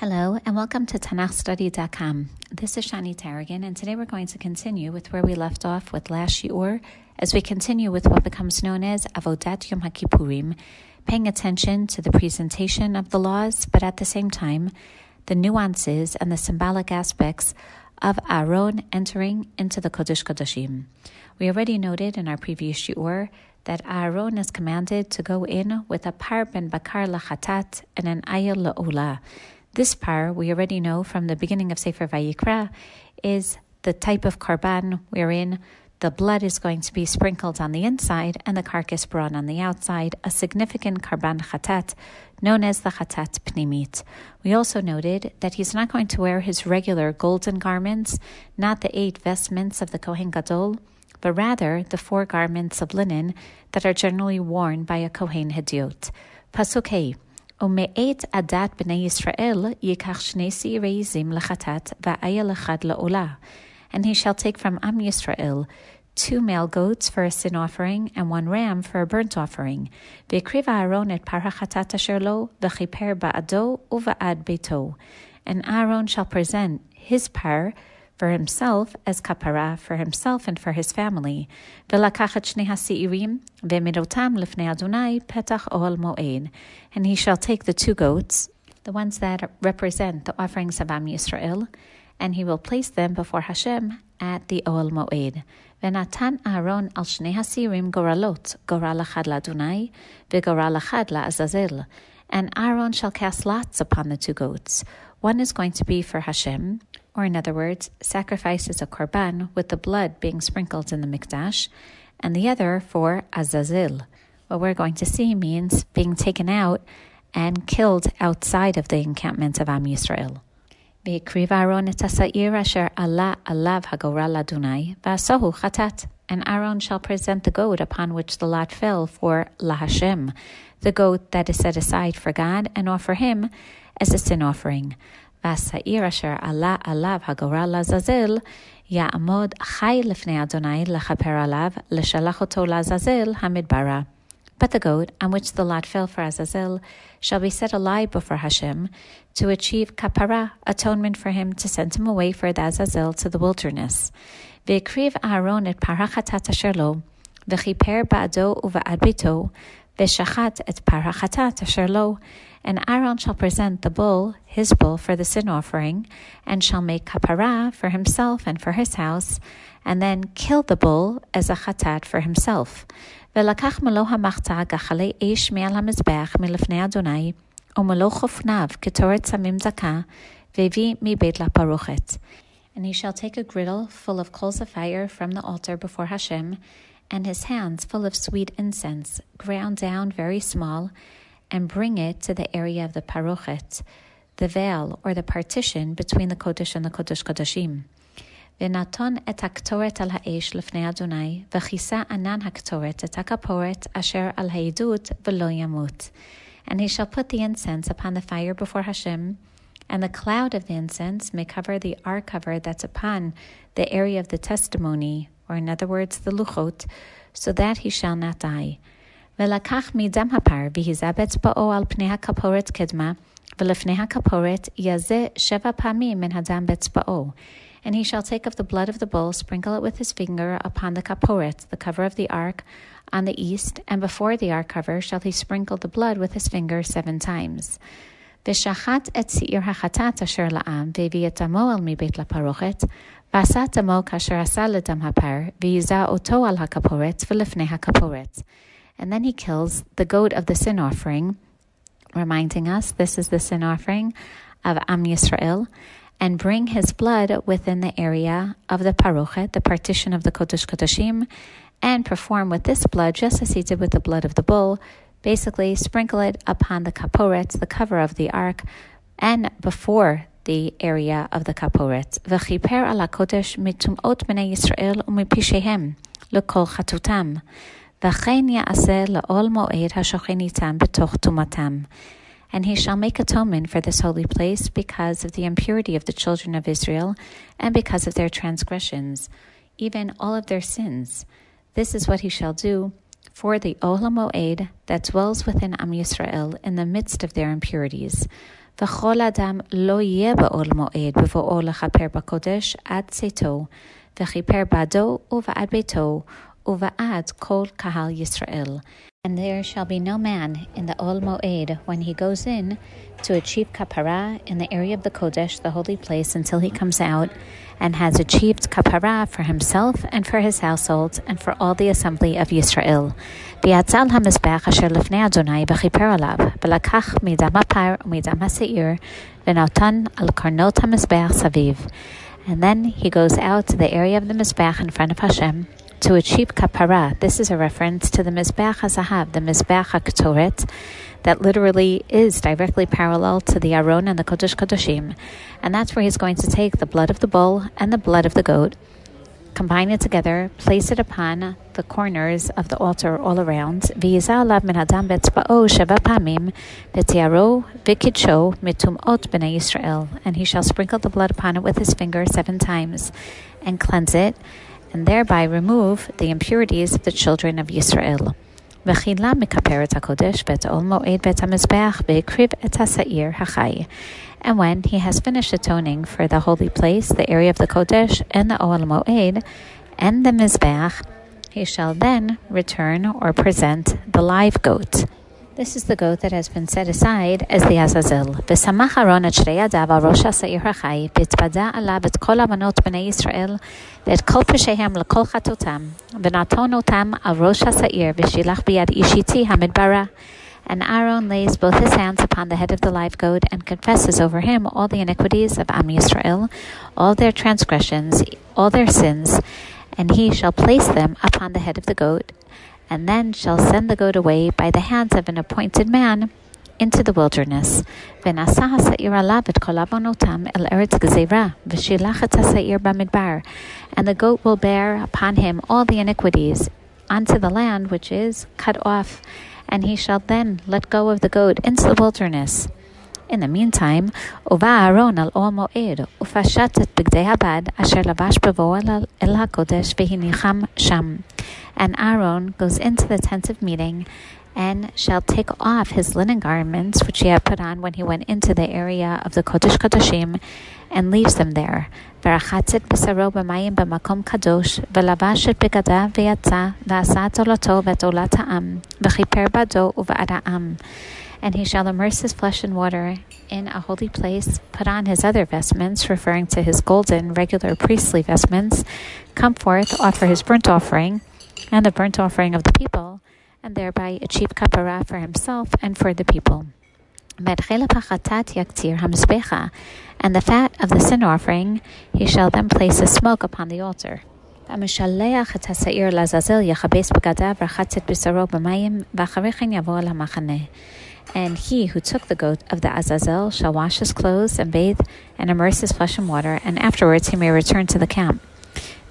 Hello, and welcome to TanachStudy.com. This is Shani Taragin, and today we're going to continue with where we left off with last shiur, as we continue with what becomes known as Avodat Yom HaKippurim, paying attention to the presentation of the laws, but at the same time, the nuances and the symbolic aspects of Aaron entering into the Kodesh Kodashim. We already noted in our previous shiur that Aaron is commanded to go in with a par ben bakar lachatat and an ayil la'olah this par, we already know from the beginning of Sefer Vayikra, is the type of karban wherein the blood is going to be sprinkled on the inside and the carcass brought on the outside, a significant karban chatat known as the chatat pnimit. We also noted that he's not going to wear his regular golden garments, not the eight vestments of the Kohen Gadol, but rather the four garments of linen that are generally worn by a Kohen Hediot. Pasuk ומאת עדת בני ישראל ייקח שני שעירי זים לחטאת ואייל אחד לעולה. And he shall take from Am Yisrael two male goats for a sin offering and one ram for a burnt offering. והקריב אהרון את פר החטאת אשר לו, וכיפר בעדו ובעד ביתו. And Aaron shall present his par for himself as kapara for himself and for his family. ולקחת שני השעירים ומידותם לפני אדוני פתח אוהל מועד. And he shall take the two goats, the ones that represent the offerings of Am Yisrael, and he will place them before Hashem at the Oel Moed. ונתן אהרון על שני הסירים גורלות, גורל אחד לאדוני וגורל אחד לעזאזל. And Aaron shall cast lots upon the two goats. One is going to be for Hashem, or in other words, sacrifices a korban with the blood being sprinkled in the mikdash, and the other for Azazel. What we're going to see means being taken out and killed outside of the encampment of Am Yisrael. And Aaron shall present the goat upon which the lot fell for Lahashem, the goat that is set aside for God, and offer him as a sin offering. והשעיר אשר עלה עליו הגורל לעזאזל, יעמוד חי לפני אדוני לכפר עליו, לשלח אותו לעזאזל המדברה. But the goat, on which the lot fell for Azazel, shall be set alive before Hashem to achieve kapara, atonement for him to send him away for the Azazel to the wilderness. והקריב אהרון את פרחת אשר לו, וכיפר בעדו ובעד ביתו, ושחט את פרחת אשר לו, and Aaron shall present the bull, his bull, for the sin offering, and shall make kapara for himself and for his house, and then kill the bull as a chatat for himself. ולקח מלוא המחצה גחלי אש מעל המזבח מלפני אדוני, ומלוא חופניו כתורת סמים דקה, והביא מבית לפרוכת. And he shall take a griddle full of coals of fire from the altar before Hashem, and his hands full of sweet incense, ground down very small, and bring it to the area of the parochet, the veil or the partition between the Kodesh and the Kodesh Kodashim. ונתון את הקטורת על האש לפני אדוני, וכיסה ענן הקטורת את הכפורת אשר על העדות ולא ימות. And he shall put the incense upon the fire before Hashem, and the cloud of the incense may cover the ark cover that's upon the area of the testimony, or in other words, the luchot, so that he shall not die. ולקח מדם הפר והיזב אצבעו על פני הכפורת קדמה, ולפני הכפורת יזה שבע פעמים מן הדם באצבעו. And he shall take of the blood of the bull, sprinkle it with his finger upon the kaporet, the cover of the ark, on the east, and before the ark cover shall he sprinkle the blood with his finger seven times. ושחט את שעיר החטאת אשר לעם, והביא את דמו אל מבית לפרוכת, ועשה דמו כאשר עשה לדם הפר, ויזע אותו על הכפורת ולפני הכפורת and then he kills the goat of the sin offering, reminding us this is the sin offering of Am Yisrael, and bring his blood within the area of the parochet, the partition of the Kodesh Kodashim, and perform with this blood just as he did with the blood of the bull. Basically, sprinkle it upon the kaporet, the cover of the ark, and before the area of the kaporet. V'chiper ala kodesh mitumot bnei Yisrael umipishehem lekol chatutam. וכן יעשה לעול מועד השוכן איתם בתוך טומאתם. And he shall make atonement for this holy place because of the impurity of the children of Israel and because of their transgressions, even all of their sins. This is what he shall do for the Olam Moed that dwells within Am Yisrael in the midst of their impurities. וכל אדם לא יהיה בעול מועד בבואו לכפר בקודש עד צאתו, וכיפר בעדו ובעד ביתו, ובעד כל קהל ישראל. And there shall be no man in the Ol Moed when he goes in to achieve kapara in the area of the Kodesh, the holy place, until he comes out and has achieved kapara for himself and for his household and for all the assembly of Yisrael. ויצל המזבח אשר לפני אדוני וכיפר עליו, ולקח מדם הפר ומדם השעיר, ונתן על קרנות המזבח סביב. And then he goes out to the area of the Mizbeach in front of Hashem to achieve kapara. This is a reference to the Mizbeach HaZahav, the Mizbeach HaKtoret, that literally is directly parallel to the Aron and the Kodesh Kodeshim. And that's where he's going to take the blood of the bull and the blood of the goat, combine it together, place it upon the corners of the altar all around. And he shall sprinkle the blood upon it with his finger seven times and cleanse it and thereby remove the impurities of the children of Yisrael. וכילה מכפר את הקודש ואת עול מועד ואת המזבח והקריב את השעיר החי. And when he has finished atoning for the holy place, the area of the Kodesh, and the Oel Moed, and the Mizbeach, he shall then return or present the live goat. This is the goat that has been set aside as the Azazel. ושמח אהרון את שתי ידיו על ראש השעיר החי, והתוודע עליו את כל הבנות בני ישראל, ואת כל פשעיהם לכל חטאותם, ונתון אותם על ראש השעיר, ושילח ביד איש איתי המדברה. And Aaron lays both his hands upon the head of the live goat and confesses over him all the iniquities of Am Yisrael, all their transgressions, all their sins, and he shall place them upon the head of the goat, and then shall send the goat away by the hands of an appointed man into the wilderness. And the goat will bear upon him all the iniquities unto the land which is cut off and he shall then let go of the goat into the wilderness. In the meantime, uva Aaron al ol moed, ufashat et bigdei habad, asher lavash bavo el hakodesh v'hinicham sham. And Aaron goes into the tent of meeting, and shall take off his linen garments, which he had put on when he went into the area of the Kodesh Kodeshim, and leaves them there. ורחץ את בשרו במים במקום קדוש, ולבש את בגדיו ויצא, ועשה את עולתו ואת עולת העם, וכיפר בעדו ובעד העם. And he shall immerse his flesh in water in a holy place, put on his other vestments, referring to his golden, regular priestly vestments, come forth, offer his burnt offering, and the burnt offering of the people, and thereby achieve kapara for himself and for the people. And the fat of the sin offering, he shall then place a smoke upon the altar. And he who took the goat of the Azazel shall wash his clothes and bathe and immerse his flesh in water, and afterwards he may return to the camp.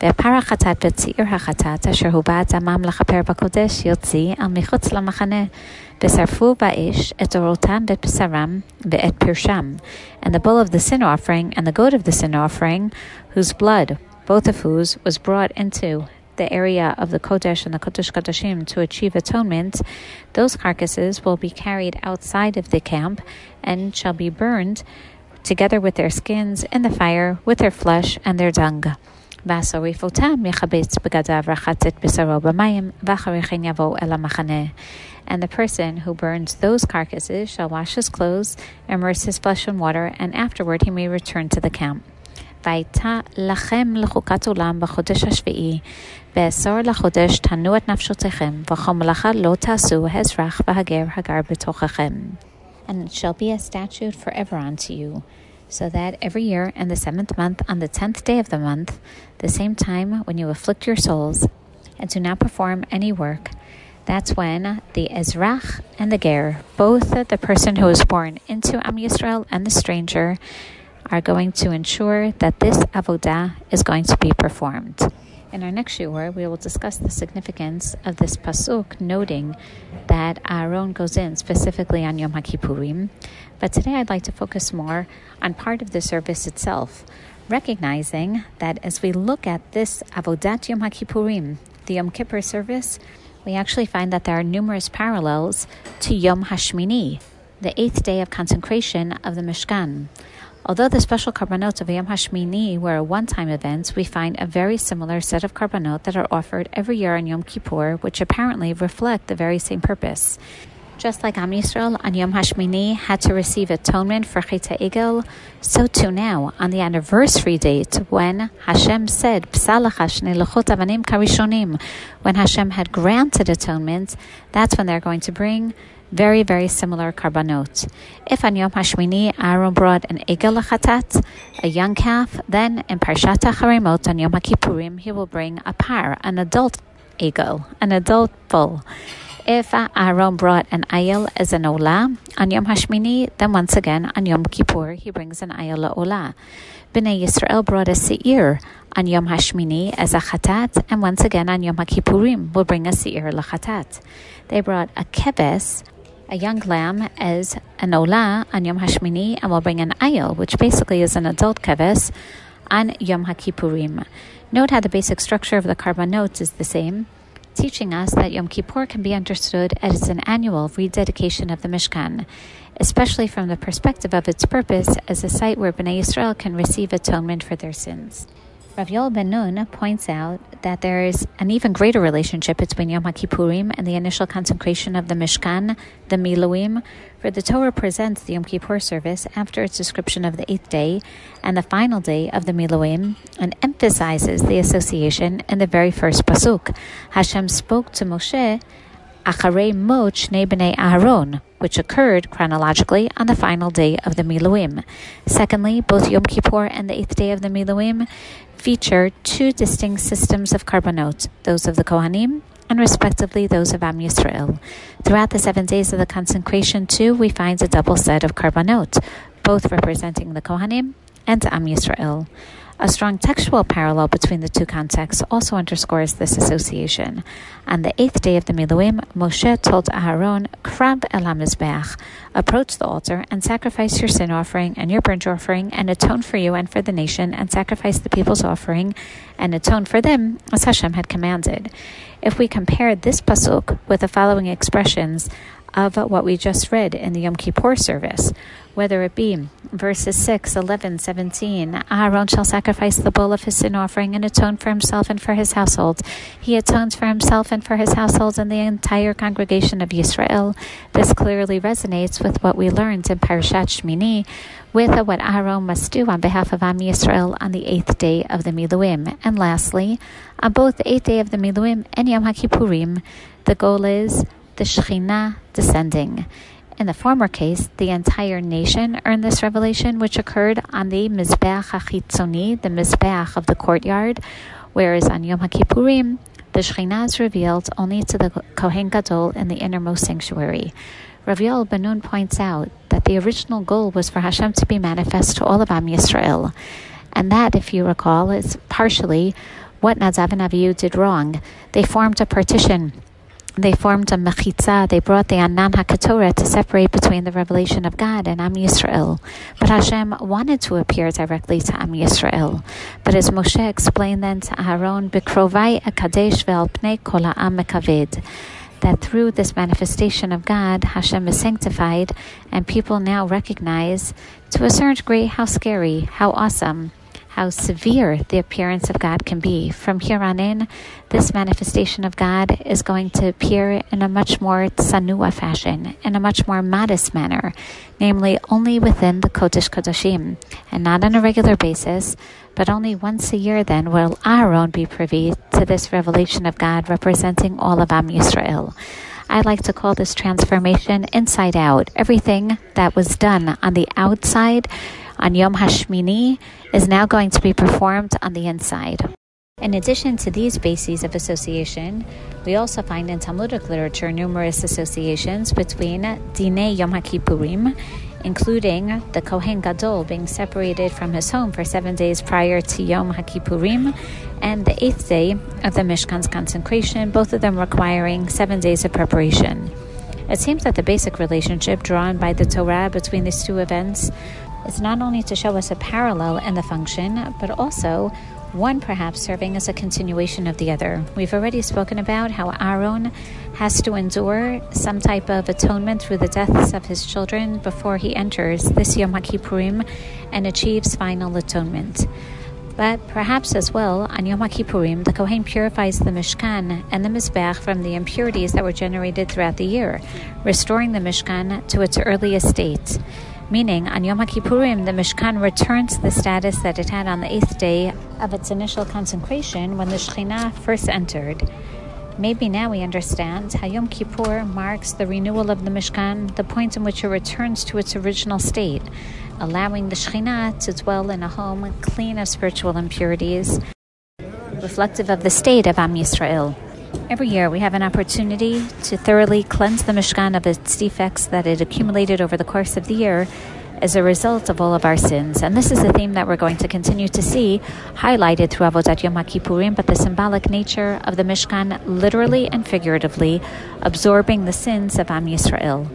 ופר החטאת וצעיר החטאת אשר הובא את דמם לכפר בקודש יוציא על מחוץ למחנה ושרפו באש את אורותם ואת בשרם ואת פרשם and the bull of the sin offering and the goat of the sin offering whose blood both of whose was brought into the area of the Kodesh and the Kodesh Kodeshim to achieve atonement, those carcasses will be carried outside of the camp and shall be burned together with their skins in the fire, with their flesh and their dung. והשריפותם יכבץ בגדיו רחץ את בשרו במים, ואחרי כן יבוא אל המחנה. And the person who burns those carcasses shall wash his clothes, immerse his flesh in water, and afterward he may return to the camp. והייתה לכם לחוקת עולם בחודש השביעי, בעשור לחודש תנו את נפשותיכם, וכל מלאכה לא תעשו האזרח והגר הגר בתוככם. And it shall be a statute forever unto you, so that every year in the seventh month, on the tenth day of the month, the same time when you afflict your souls, and do not perform any work, that's when the Ezrach and the Ger, both the person who is born into Am Yisrael and the stranger, are going to ensure that this avodah is going to be performed. In our next shiur, we will discuss the significance of this pasuk, noting that Aaron goes in specifically on Yom HaKippurim. But today I'd like to focus more on part of the service itself, recognizing that as we look at this Avodat Yom HaKippurim, the Yom Kippur service, we actually find that there are numerous parallels to Yom Hashmini, the eighth day of consecration of the Mishkan. Although the special karbanot of Yom Hashmini were a one-time event, we find a very similar set of karbanot that are offered every year on Yom Kippur, which apparently reflect the very same purpose. Just like Am Yisrael on Yom Hashmini had to receive atonement for Cheta Egel, so too now, on the anniversary date, when Hashem said, avanim when Hashem had granted atonement, that's when they're going to bring very, very similar karbanot. If on Yom Hashmini Aaron brought an egel lachatat, a young calf, then in Parshat Aharei Mot on Yom HaKippurim he will bring a par, an adult egel, an adult bull. If Aaron brought an ayel as an olah on Yom Hashmini, then once again on Yom Kippur he brings an ayel olah. Bnei Yisrael brought a seir on Yom Hashmini as a chatat, and once again on Yom Kippurim will bring a seir lachatat. They brought a keves, a young lamb, as an olah on Yom Hashmini, and will bring an ayel, which basically is an adult keves, on Yom HaKippurim. Note how the basic structure of the karbanot is the same teaching us that Yom Kippur can be understood as an annual rededication of the Mishkan, especially from the perspective of its purpose as a site where Bnei Israel can receive atonement for their sins. Rav Yoel Ben Nun points out that there is an even greater relationship between Yom Kippurim and the initial consecration of the Mishkan, the Miluim, for the Torah presents the Yom Kippur service after its description of the eighth day and the final day of the Miluim, and emphasizes the association in the very first pasuk. Hashem spoke to Moshe Acharei Mot Shnei Aharon, which occurred chronologically on the final day of the Miluim. Secondly, both Yom Kippur and the eighth day of the Miluim feature two distinct systems of karbanot, those of the Kohanim and respectively those of Am Yisrael. Throughout the seven days of the consecration, too, we find a double set of karbanot, both representing the Kohanim and Am Yisrael. A strong textual parallel between the two contexts also underscores this association. On the eighth day of the Miluim, Moshe told Aharon, Krab el HaMizbeach, approach the altar and sacrifice your sin offering and your burnt offering and atone for you and for the nation and sacrifice the people's offering and atone for them as Hashem had commanded. If we compare this pasuk with the following expressions of what we just read in the Yom Kippur service, whether it be verses 6, 11, 17. Aaron shall sacrifice the bull of his sin offering and atone for himself and for his household. He atones for himself and for his household and the entire congregation of Israel. This clearly resonates with what we learned in Parashat Shmini, with what Aaron must do on behalf of Am Yisrael on the eighth day of the Miluim. And lastly, on both the eighth day of the Miluim and Yom HaKippurim, the goal is the Shekhinah descending. In the former case, the entire nation earned this revelation, which occurred on the Mizbeach HaChitzoni, the Mizbeach of the courtyard, whereas on Yom HaKippurim, the Shekhinah is revealed only to the Kohen Gadol in the innermost sanctuary. Rav Yoel Ben Nun points out that the original goal was for Hashem to be manifest to all of Am Yisrael, and that, if you recall, is partially what Nadav and Avihu did wrong. They formed a partition they formed a mechitza. They brought the Anan HaKetoret to separate between the revelation of God and Am Yisrael. But Hashem wanted to appear directly to Am Yisrael. But as Moshe explained then to Aaron, Bikrovai Akadesh ve'al pnei kol ha'am that through this manifestation of God, Hashem is sanctified, and people now recognize to a certain degree how scary, how awesome, how severe the appearance of God can be. From here on in, this manifestation of God is going to appear in a much more tsanua fashion, in a much more modest manner, namely only within the Kodesh Kodashim, and not on a regular basis, but only once a year then will Aaron be privy to this revelation of God representing all of Am Yisrael. I like to call this transformation inside out. Everything that was done on the outside on Yom Hashmini is now going to be performed on the inside. In addition to these bases of association, we also find in Talmudic literature numerous associations between Dine Yom HaKippurim, including the Kohen Gadol being separated from his home for seven days prior to Yom HaKippurim, and the eighth day of the Mishkan's consecration, both of them requiring seven days of preparation. It seems that the basic relationship drawn by the Torah between these two events is not only to show us a parallel in the function, but also one perhaps serving as a continuation of the other. We've already spoken about how Aaron has to endure some type of atonement through the deaths of his children before he enters this Yom Kippurim and achieves final atonement. But perhaps as well, on Yom Kippurim, the Kohen purifies the Mishkan and the Mizbech from the impurities that were generated throughout the year, restoring the Mishkan to its earliest state meaning on Yom Kippurim, the Mishkan returns to the status that it had on the eighth day of its initial consecration when the Shekhinah first entered. Maybe now we understand how Yom Kippur marks the renewal of the Mishkan, the point in which it returns to its original state, allowing the Shekhinah to dwell in a home clean of spiritual impurities, reflective of the state of Am Yisrael. Every year, we have an opportunity to thoroughly cleanse the Mishkan of its defects that it accumulated over the course of the year as a result of all of our sins. And this is a theme that we're going to continue to see highlighted through Avodat Yom HaKippurim, but the symbolic nature of the Mishkan literally and figuratively absorbing the sins of Am Yisrael.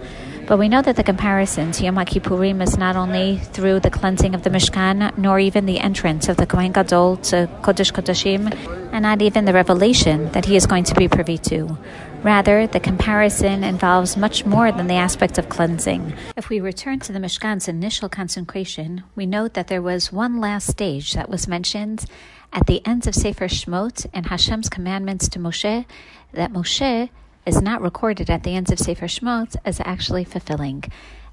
But we know that the comparison to Yom Kippurim is not only through the cleansing of the Mishkan, nor even the entrance of the Kohen Gadol to Kodesh Kodeshim, and not even the revelation that he is going to be privy to. Rather, the comparison involves much more than the aspect of cleansing. If we return to the Mishkan's initial consecration, we note that there was one last stage that was mentioned at the end of Sefer Shmot and Hashem's commandments to Moshe that Moshe is not recorded at the end of Sefer Shemot as actually fulfilling,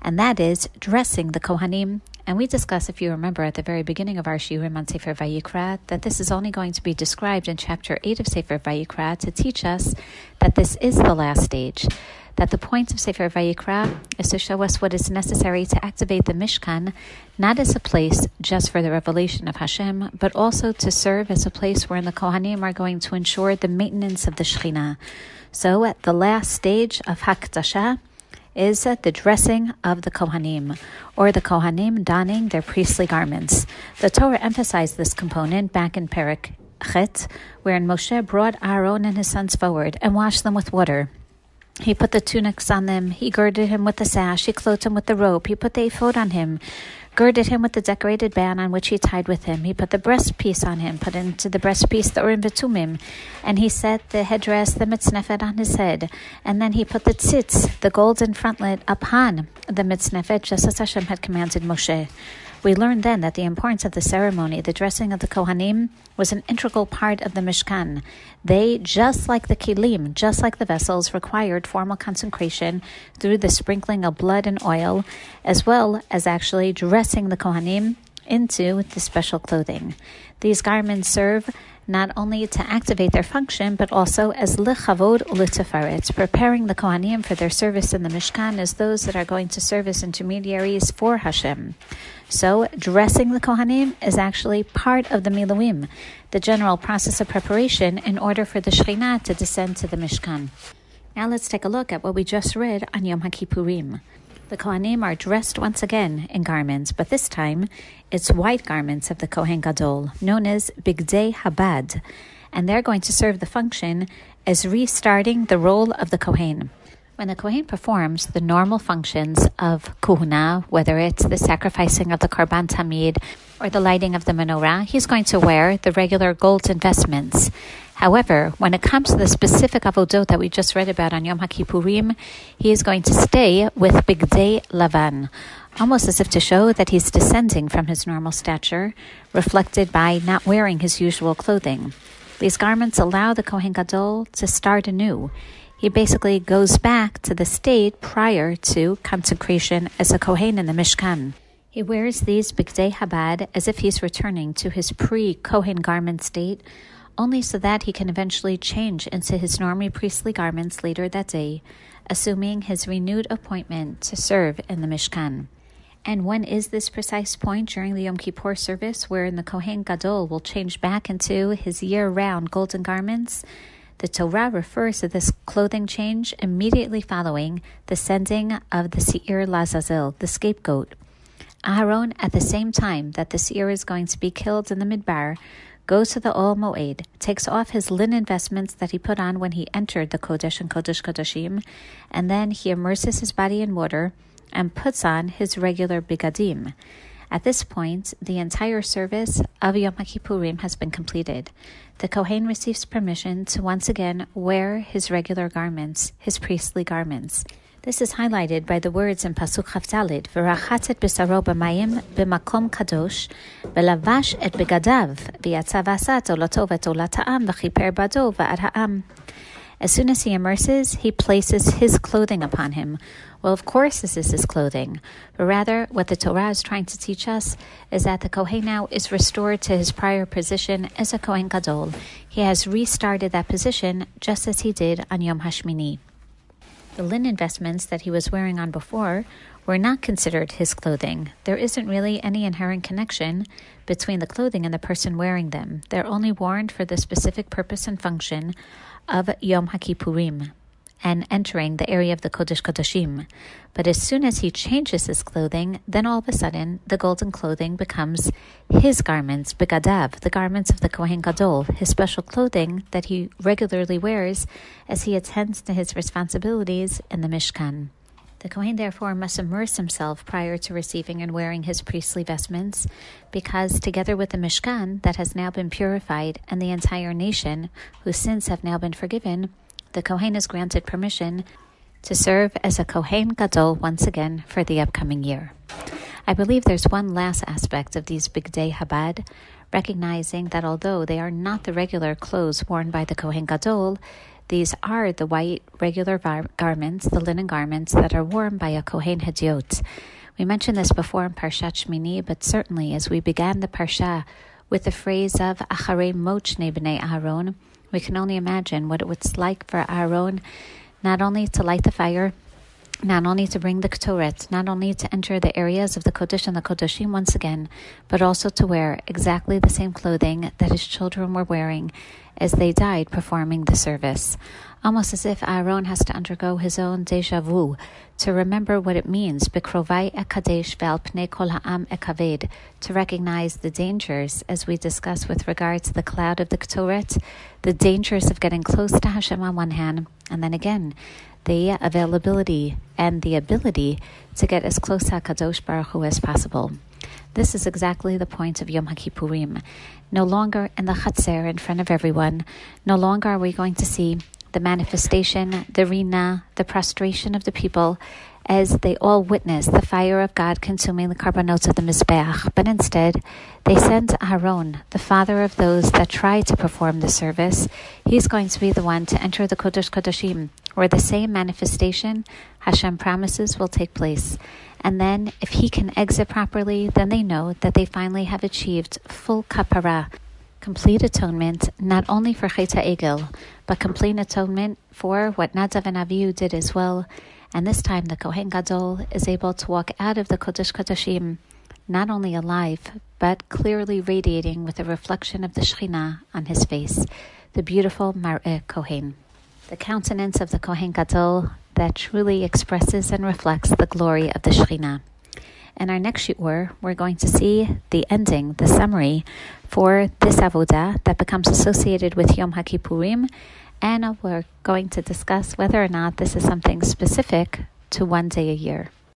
and that is dressing the Kohanim. And we discuss, if you remember, at the very beginning of our Shiurim on Sefer Vayikra, that this is only going to be described in chapter 8 of Sefer Vayikra to teach us that this is the last stage. That the point of Sefer Vayikra is to show us what is necessary to activate the Mishkan, not as a place just for the revelation of Hashem, but also to serve as a place wherein the Kohanim are going to ensure the maintenance of the Shekhinah. So at the last stage of Hakdasha is the dressing of the Kohanim, or the Kohanim donning their priestly garments. The Torah emphasized this component back in Perek Chet, wherein Moshe brought Aaron and his sons forward and washed them with water. He put the tunics on them. He girded him with the sash. He clothed him with the robe. He put the ephod on him girded him with the decorated band on which he tied with him. He put the breastpiece on him, put into the breastpiece the Urim Vitumim, and he set the headdress, the mitznefet, on his head. And then he put the tzitz, the golden frontlet, upon the mitznefet, just as Hashem had commanded Moshe. We learned then that the importance of the ceremony, the dressing of the Kohanim, was an integral part of the Mishkan. They, just like the Kilim, just like the vessels, required formal consecration through the sprinkling of blood and oil, as well as actually dressing the Kohanim into the special clothing. These garments serve not only to activate their function, but also as lechavod ulitafaret, preparing the Kohanim for their service in the Mishkan as those that are going to serve as intermediaries for Hashem. So, dressing the Kohanim is actually part of the Miluim, the general process of preparation in order for the Shekhinah to descend to the Mishkan. Now let's take a look at what we just read on Yom HaKippurim. The Kohanim are dressed once again in garments, but this time it's white garments of the Kohen Gadol, known as Bigdei Habad, and they're going to serve the function as restarting the role of the Kohen. When the Kohen performs the normal functions of kuhuna, whether it's the sacrificing of the karban tamid or the lighting of the menorah, he's going to wear the regular gold investments. However, when it comes to the specific avodot that we just read about on Yom HaKippurim, he is going to stay with Bigdei Lavan, almost as if to show that he's descending from his normal stature, reflected by not wearing his usual clothing. These garments allow the Kohen Gadol to start anew he basically goes back to the state prior to consecration as a Kohen in the Mishkan. He wears these Bigdei Habad as if he's returning to his pre Kohen garment state, only so that he can eventually change into his normal priestly garments later that day, assuming his renewed appointment to serve in the Mishkan. And when is this precise point during the Yom Kippur service wherein the Kohen Gadol will change back into his year round golden garments? The Torah refers to this clothing change immediately following the sending of the Seir Lazazel, the scapegoat. Aharon, at the same time that the Seir is going to be killed in the Midbar, goes to the Ol Moed, takes off his linen vestments that he put on when he entered the Kodesh and Kodesh Kodeshim, and then he immerses his body in water and puts on his regular bigadim. At this point, the entire service of Yom Kippurim has been completed. The Kohen receives permission to once again wear his regular garments, his priestly garments. This is highlighted by the words in Pasuk Chaf Daled, "V'rachatz et b'mayim b'makom kadosh, v'lavash et begadav, v'yatzav asat olato v'tolata'am v'chiper bado v'ad ha'am." As soon as he immerses, he places his clothing upon him. Well, of course, this is his clothing, but rather, what the Torah is trying to teach us is that the Kohen now is restored to his prior position as a Kohen Gadol. He has restarted that position just as he did on Yom Hashmini. The linen vestments that he was wearing on before were not considered his clothing. There isn't really any inherent connection between the clothing and the person wearing them. They're only worn for the specific purpose and function of Yom HaKippurim and entering the area of the Kodesh Kodashim. But as soon as he changes his clothing, then all of a sudden the golden clothing becomes his garments, begadav, the garments of the Kohen Gadol, his special clothing that he regularly wears as he attends to his responsibilities in the Mishkan. The Kohen therefore must immerse himself prior to receiving and wearing his priestly vestments, because together with the Mishkan that has now been purified and the entire nation whose sins have now been forgiven, the Kohen is granted permission to serve as a Kohen Gadol once again for the upcoming year. I believe there's one last aspect of these Bigdei Habad, recognizing that although they are not the regular clothes worn by the Kohen Gadol, these are the white regular garments, the linen garments that are worn by a Kohen Hediot. We mentioned this before in Parshat Shmini, but certainly as we began the Parsha with the phrase of Acharei Mochne B'nei Aaron, we can only imagine what it was like for Aaron not only to light the fire, not only to bring the Ketoret, not only to enter the areas of the Kodesh and the Kodeshim once again, but also to wear exactly the same clothing that his children were wearing as they died performing the service. Almost as if Aaron has to undergo his own deja vu to remember what it means, Bikrovai ekadesh pnei kol ha'am ekaved, to recognize the dangers, as we discuss with regard to the cloud of the Ketoret, the dangers of getting close to Hashem on one hand, and then again, the availability and the ability to get as close to Kadosh Baruch Hu as possible. This is exactly the point of Yom HaKippurim. No longer in the Chatzar in front of everyone, no longer are we going to see the manifestation, the rina, the prostration of the people as they all witness the fire of God consuming the karbanot of the Mizbeach, but instead they send Aaron, the father of those that try to perform the service. He's going to be the one to enter the Kodesh Kodashim, where the same manifestation Hashem promises will take place. And then, if he can exit properly, then they know that they finally have achieved full kapara, complete atonement, not only for Cheta Egel, but complete atonement for what Nadav and Avihu did as well. And this time, the Kohen Gadol is able to walk out of the Kodesh Kodashim not only alive, but clearly radiating with a reflection of the Shekhinah on his face, the beautiful Mar'eh Kohen. The countenance of the Kohen Gadol that truly expresses and reflects the glory of the Shekhinah. In our next shiur, we're going to see the ending, the summary for this avodah that becomes associated with Yom HaKippurim, and we're going to discuss whether or not this is something specific to one day a year.